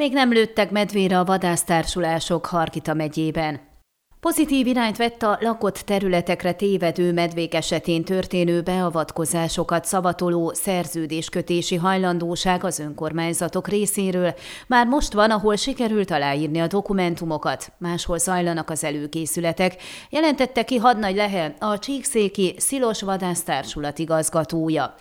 Még nem lőttek medvére a vadásztársulások Harkita megyében. Pozitív irányt vett a lakott területekre tévedő medvék esetén történő beavatkozásokat szavatoló szerződéskötési hajlandóság az önkormányzatok részéről. Már most van, ahol sikerült aláírni a dokumentumokat, máshol zajlanak az előkészületek, jelentette ki Hadnagy Lehel, a Csíkszéki Szilos Vadásztársulat igazgatója.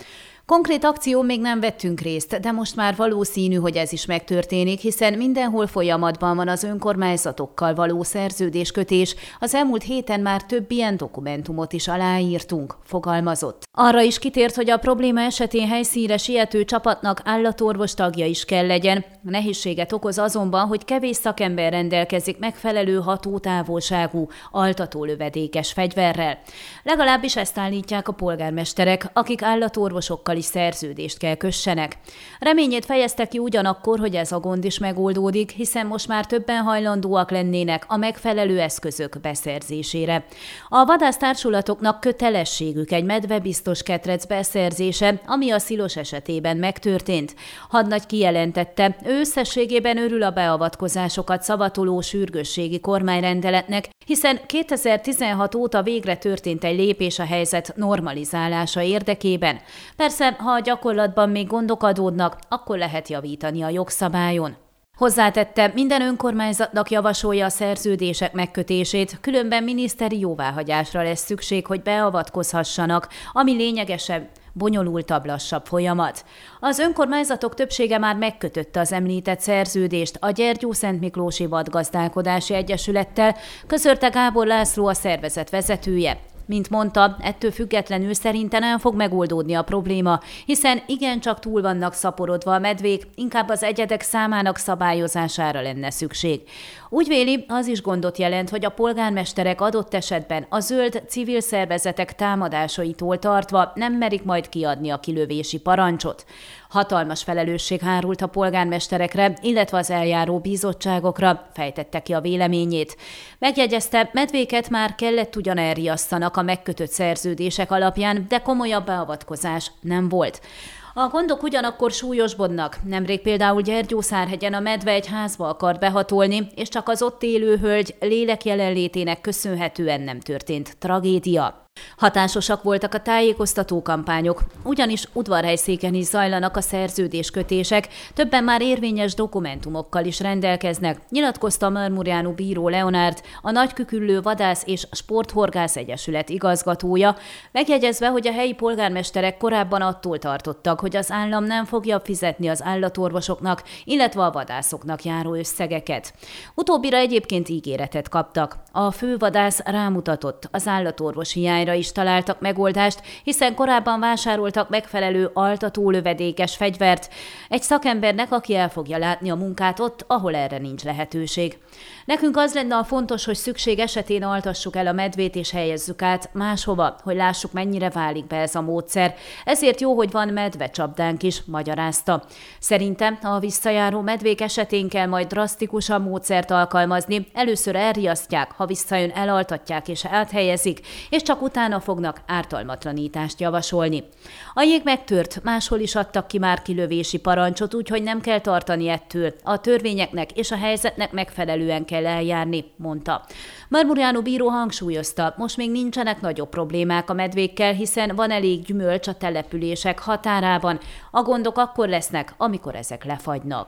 Konkrét akció még nem vettünk részt, de most már valószínű, hogy ez is megtörténik, hiszen mindenhol folyamatban van az önkormányzatokkal való szerződéskötés. Az elmúlt héten már több ilyen dokumentumot is aláírtunk, fogalmazott. Arra is kitért, hogy a probléma esetén helyszíre siető csapatnak állatorvos tagja is kell legyen. Nehézséget okoz azonban, hogy kevés szakember rendelkezik megfelelő hatótávolságú, altatólövedékes fegyverrel. Legalábbis ezt állítják a polgármesterek, akik állatorvosokkal is szerződést kell kössenek. Reményét fejezte ki ugyanakkor, hogy ez a gond is megoldódik, hiszen most már többen hajlandóak lennének a megfelelő eszközök beszerzésére. A vadásztársulatoknak kötelességük egy medvebiztos ketrec beszerzése, ami a szilos esetében megtörtént. Hadnagy kijelentette, ő összességében örül a beavatkozásokat szavatoló sürgősségi kormányrendeletnek, hiszen 2016 óta végre történt egy lépés a helyzet normalizálása érdekében. Persze ha a gyakorlatban még gondok adódnak, akkor lehet javítani a jogszabályon. Hozzátette, minden önkormányzatnak javasolja a szerződések megkötését, különben miniszteri jóváhagyásra lesz szükség, hogy beavatkozhassanak, ami lényegesebb, bonyolultabb, lassabb folyamat. Az önkormányzatok többsége már megkötötte az említett szerződést a Gyergyó Szent Miklósi Vadgazdálkodási Egyesülettel, közölte Gábor László a szervezet vezetője. Mint mondta, ettől függetlenül szerinte nem fog megoldódni a probléma, hiszen igencsak túl vannak szaporodva a medvék, inkább az egyedek számának szabályozására lenne szükség. Úgy véli, az is gondot jelent, hogy a polgármesterek adott esetben a zöld civil szervezetek támadásaitól tartva nem merik majd kiadni a kilövési parancsot. Hatalmas felelősség hárult a polgármesterekre, illetve az eljáró bizottságokra, fejtette ki a véleményét. Megjegyezte, medvéket már kellett ugyan elriasztanak a megkötött szerződések alapján, de komolyabb beavatkozás nem volt. A gondok ugyanakkor súlyosbodnak. Nemrég például Gyergyószárhegyen a medve egy házba akart behatolni, és csak az ott élő hölgy lélek jelenlétének köszönhetően nem történt tragédia. Hatásosak voltak a tájékoztató kampányok, ugyanis udvarhelyszéken is zajlanak a szerződéskötések, többen már érvényes dokumentumokkal is rendelkeznek, nyilatkozta Marmurjánu bíró Leonárd, a Nagyküküllő Vadász és Sporthorgász Egyesület igazgatója, megjegyezve, hogy a helyi polgármesterek korábban attól tartottak, hogy az állam nem fogja fizetni az állatorvosoknak, illetve a vadászoknak járó összegeket. Utóbbira egyébként ígéretet kaptak. A fővadász rámutatott az állatorvos hiányra, problémáira is találtak megoldást, hiszen korábban vásároltak megfelelő altató lövedékes fegyvert egy szakembernek, aki el fogja látni a munkát ott, ahol erre nincs lehetőség. Nekünk az lenne a fontos, hogy szükség esetén altassuk el a medvét és helyezzük át máshova, hogy lássuk, mennyire válik be ez a módszer. Ezért jó, hogy van medvecsapdánk is, magyarázta. Szerintem a visszajáró medvék esetén kell majd drasztikusan módszert alkalmazni. Először elriasztják, ha visszajön, elaltatják és áthelyezik, és csak utána fognak ártalmatlanítást javasolni. A jég megtört, máshol is adtak ki már kilövési parancsot, úgyhogy nem kell tartani ettől. A törvényeknek és a helyzetnek megfelelően kell eljárni, mondta. Marmuriano bíró hangsúlyozta, most még nincsenek nagyobb problémák a medvékkel, hiszen van elég gyümölcs a települések határában. A gondok akkor lesznek, amikor ezek lefagynak.